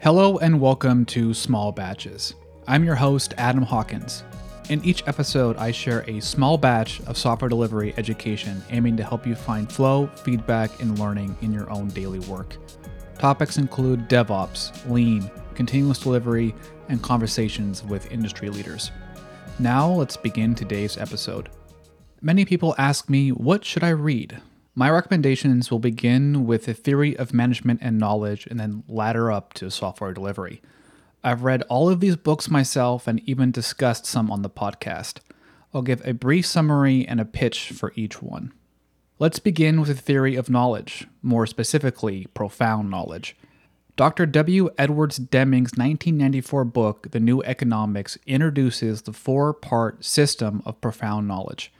Hello and welcome to Small Batches. I'm your host, Adam Hawkins. In each episode, I share a small batch of software delivery education aiming to help you find flow, feedback, and learning in your own daily work. Topics include DevOps, Lean, continuous delivery, and conversations with industry leaders. Now, let's begin today's episode. Many people ask me, what should I read? My recommendations will begin with the theory of management and knowledge and then ladder up to software delivery. I've read all of these books myself and even discussed some on the podcast. I'll give a brief summary and a pitch for each one. Let's begin with the theory of knowledge, more specifically, profound knowledge. Dr. W. Edwards Deming's 1994 book, The New Economics, introduces the four part system of profound knowledge.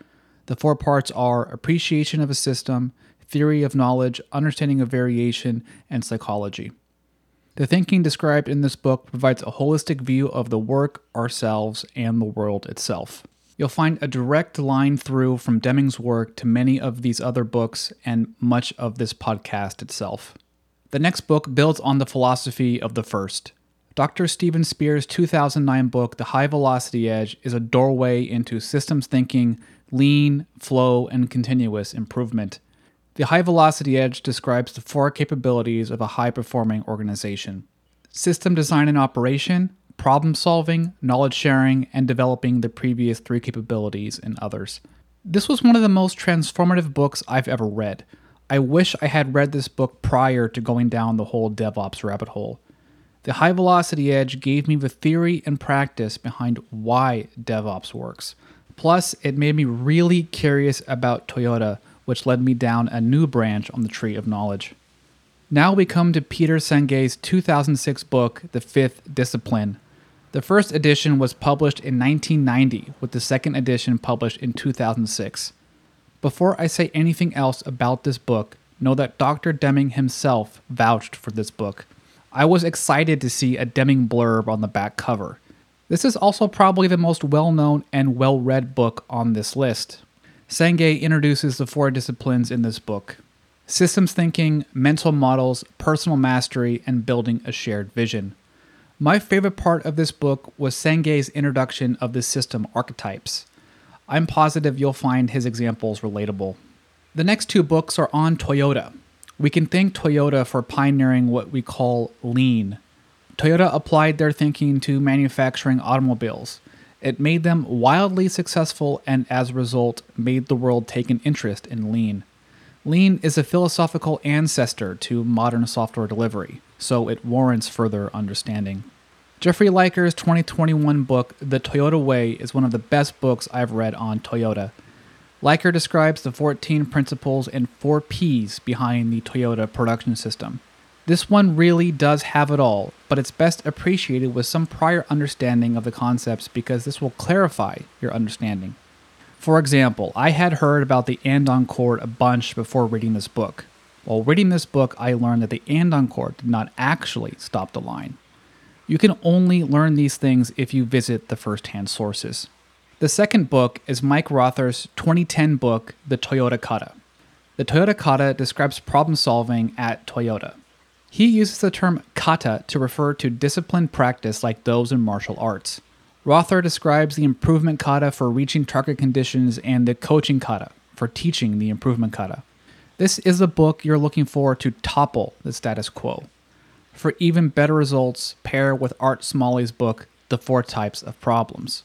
The four parts are appreciation of a system, theory of knowledge, understanding of variation, and psychology. The thinking described in this book provides a holistic view of the work, ourselves, and the world itself. You'll find a direct line through from Deming's work to many of these other books and much of this podcast itself. The next book builds on the philosophy of the first. Dr. Steven Spear's 2009 book, The High Velocity Edge, is a doorway into systems thinking, lean, flow, and continuous improvement. The High Velocity Edge describes the four capabilities of a high performing organization system design and operation, problem solving, knowledge sharing, and developing the previous three capabilities in others. This was one of the most transformative books I've ever read. I wish I had read this book prior to going down the whole DevOps rabbit hole. The High Velocity Edge gave me the theory and practice behind why DevOps works. Plus, it made me really curious about Toyota, which led me down a new branch on the tree of knowledge. Now we come to Peter Senge's 2006 book, The Fifth Discipline. The first edition was published in 1990, with the second edition published in 2006. Before I say anything else about this book, know that Dr. Deming himself vouched for this book. I was excited to see a Deming blurb on the back cover. This is also probably the most well known and well read book on this list. Senge introduces the four disciplines in this book systems thinking, mental models, personal mastery, and building a shared vision. My favorite part of this book was Senge's introduction of the system archetypes. I'm positive you'll find his examples relatable. The next two books are on Toyota. We can thank Toyota for pioneering what we call lean. Toyota applied their thinking to manufacturing automobiles. It made them wildly successful and, as a result, made the world take an interest in lean. Lean is a philosophical ancestor to modern software delivery, so it warrants further understanding. Jeffrey Liker's 2021 book, The Toyota Way, is one of the best books I've read on Toyota. Liker describes the 14 principles and 4 P's behind the Toyota production system. This one really does have it all, but it's best appreciated with some prior understanding of the concepts because this will clarify your understanding. For example, I had heard about the andon cord a bunch before reading this book. While reading this book, I learned that the andon cord did not actually stop the line. You can only learn these things if you visit the first-hand sources. The second book is Mike Rother's 2010 book, The Toyota Kata. The Toyota Kata describes problem solving at Toyota. He uses the term kata to refer to disciplined practice like those in martial arts. Rother describes the improvement kata for reaching target conditions and the coaching kata for teaching the improvement kata. This is a book you're looking for to topple the status quo. For even better results, pair with Art Smalley's book, The Four Types of Problems.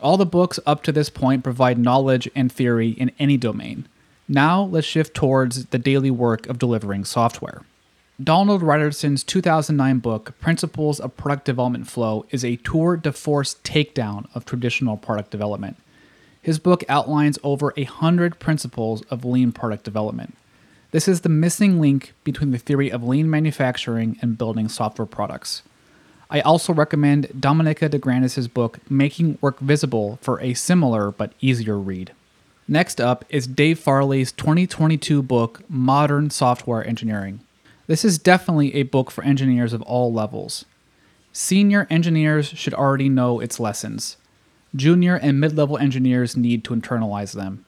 All the books up to this point provide knowledge and theory in any domain. Now let's shift towards the daily work of delivering software. Donald Reinertsen's 2009 book, Principles of Product Development Flow, is a tour de force takedown of traditional product development. His book outlines over a hundred principles of lean product development. This is the missing link between the theory of lean manufacturing and building software products. I also recommend Dominica DeGrandis' book, Making Work Visible, for a similar but easier read. Next up is Dave Farley's 2022 book, Modern Software Engineering. This is definitely a book for engineers of all levels. Senior engineers should already know its lessons. Junior and mid level engineers need to internalize them.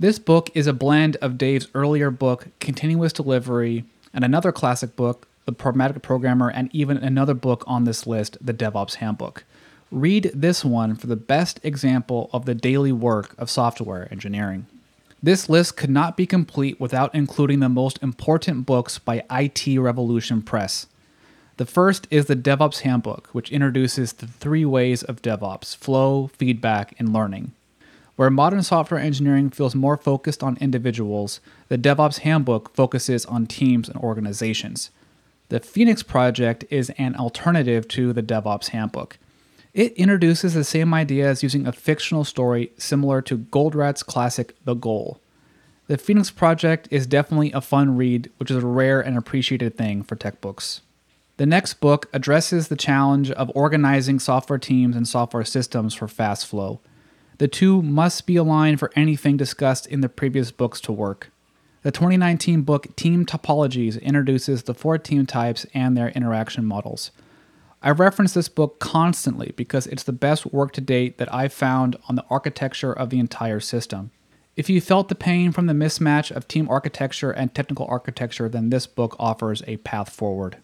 This book is a blend of Dave's earlier book, Continuous Delivery, and another classic book, The Pragmatic Programmer, and even another book on this list, The DevOps Handbook. Read this one for the best example of the daily work of software engineering. This list could not be complete without including the most important books by IT Revolution Press. The first is the DevOps Handbook, which introduces the three ways of DevOps flow, feedback, and learning. Where modern software engineering feels more focused on individuals, the DevOps Handbook focuses on teams and organizations. The Phoenix Project is an alternative to the DevOps Handbook. It introduces the same ideas using a fictional story similar to Goldratt's classic The Goal. The Phoenix Project is definitely a fun read, which is a rare and appreciated thing for tech books. The next book addresses the challenge of organizing software teams and software systems for fast flow. The two must be aligned for anything discussed in the previous books to work. The 2019 book Team Topologies introduces the four team types and their interaction models. I reference this book constantly because it's the best work to date that I've found on the architecture of the entire system. If you felt the pain from the mismatch of team architecture and technical architecture, then this book offers a path forward.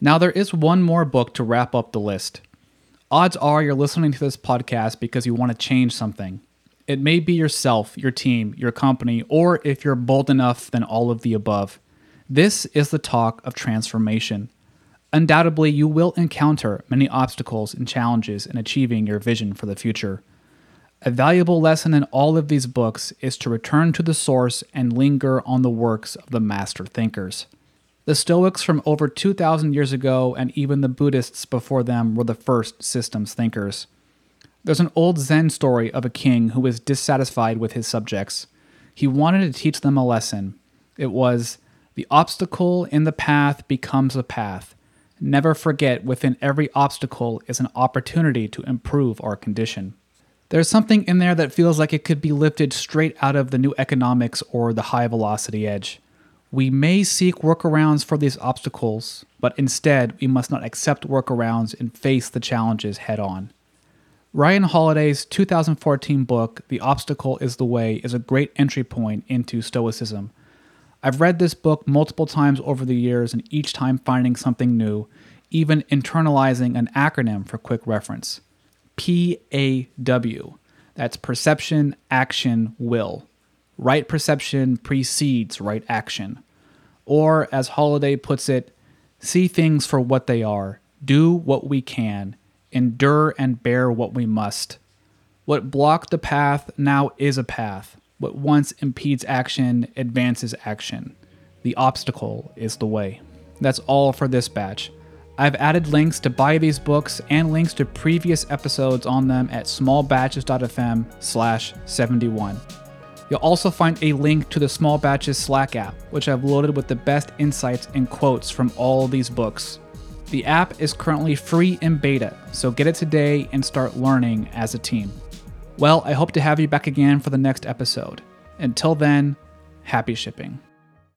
Now, there is one more book to wrap up the list. Odds are you're listening to this podcast because you want to change something. It may be yourself, your team, your company, or if you're bold enough, then all of the above. This is the talk of transformation. Undoubtedly, you will encounter many obstacles and challenges in achieving your vision for the future. A valuable lesson in all of these books is to return to the source and linger on the works of the master thinkers. The Stoics from over 2,000 years ago, and even the Buddhists before them, were the first systems thinkers. There's an old Zen story of a king who was dissatisfied with his subjects. He wanted to teach them a lesson. It was the obstacle in the path becomes a path. Never forget, within every obstacle is an opportunity to improve our condition. There's something in there that feels like it could be lifted straight out of the new economics or the high velocity edge. We may seek workarounds for these obstacles, but instead we must not accept workarounds and face the challenges head on. Ryan Holiday's 2014 book, The Obstacle is the Way, is a great entry point into Stoicism. I've read this book multiple times over the years and each time finding something new, even internalizing an acronym for quick reference PAW. That's Perception, Action, Will. Right perception precedes right action. Or, as Holiday puts it, see things for what they are, do what we can, endure and bear what we must. What blocked the path now is a path. What once impedes action advances action. The obstacle is the way. That's all for this batch. I've added links to buy these books and links to previous episodes on them at smallbatches.fm slash 71. You'll also find a link to the Small Batches Slack app, which I've loaded with the best insights and quotes from all these books. The app is currently free in beta, so get it today and start learning as a team. Well, I hope to have you back again for the next episode. Until then, happy shipping.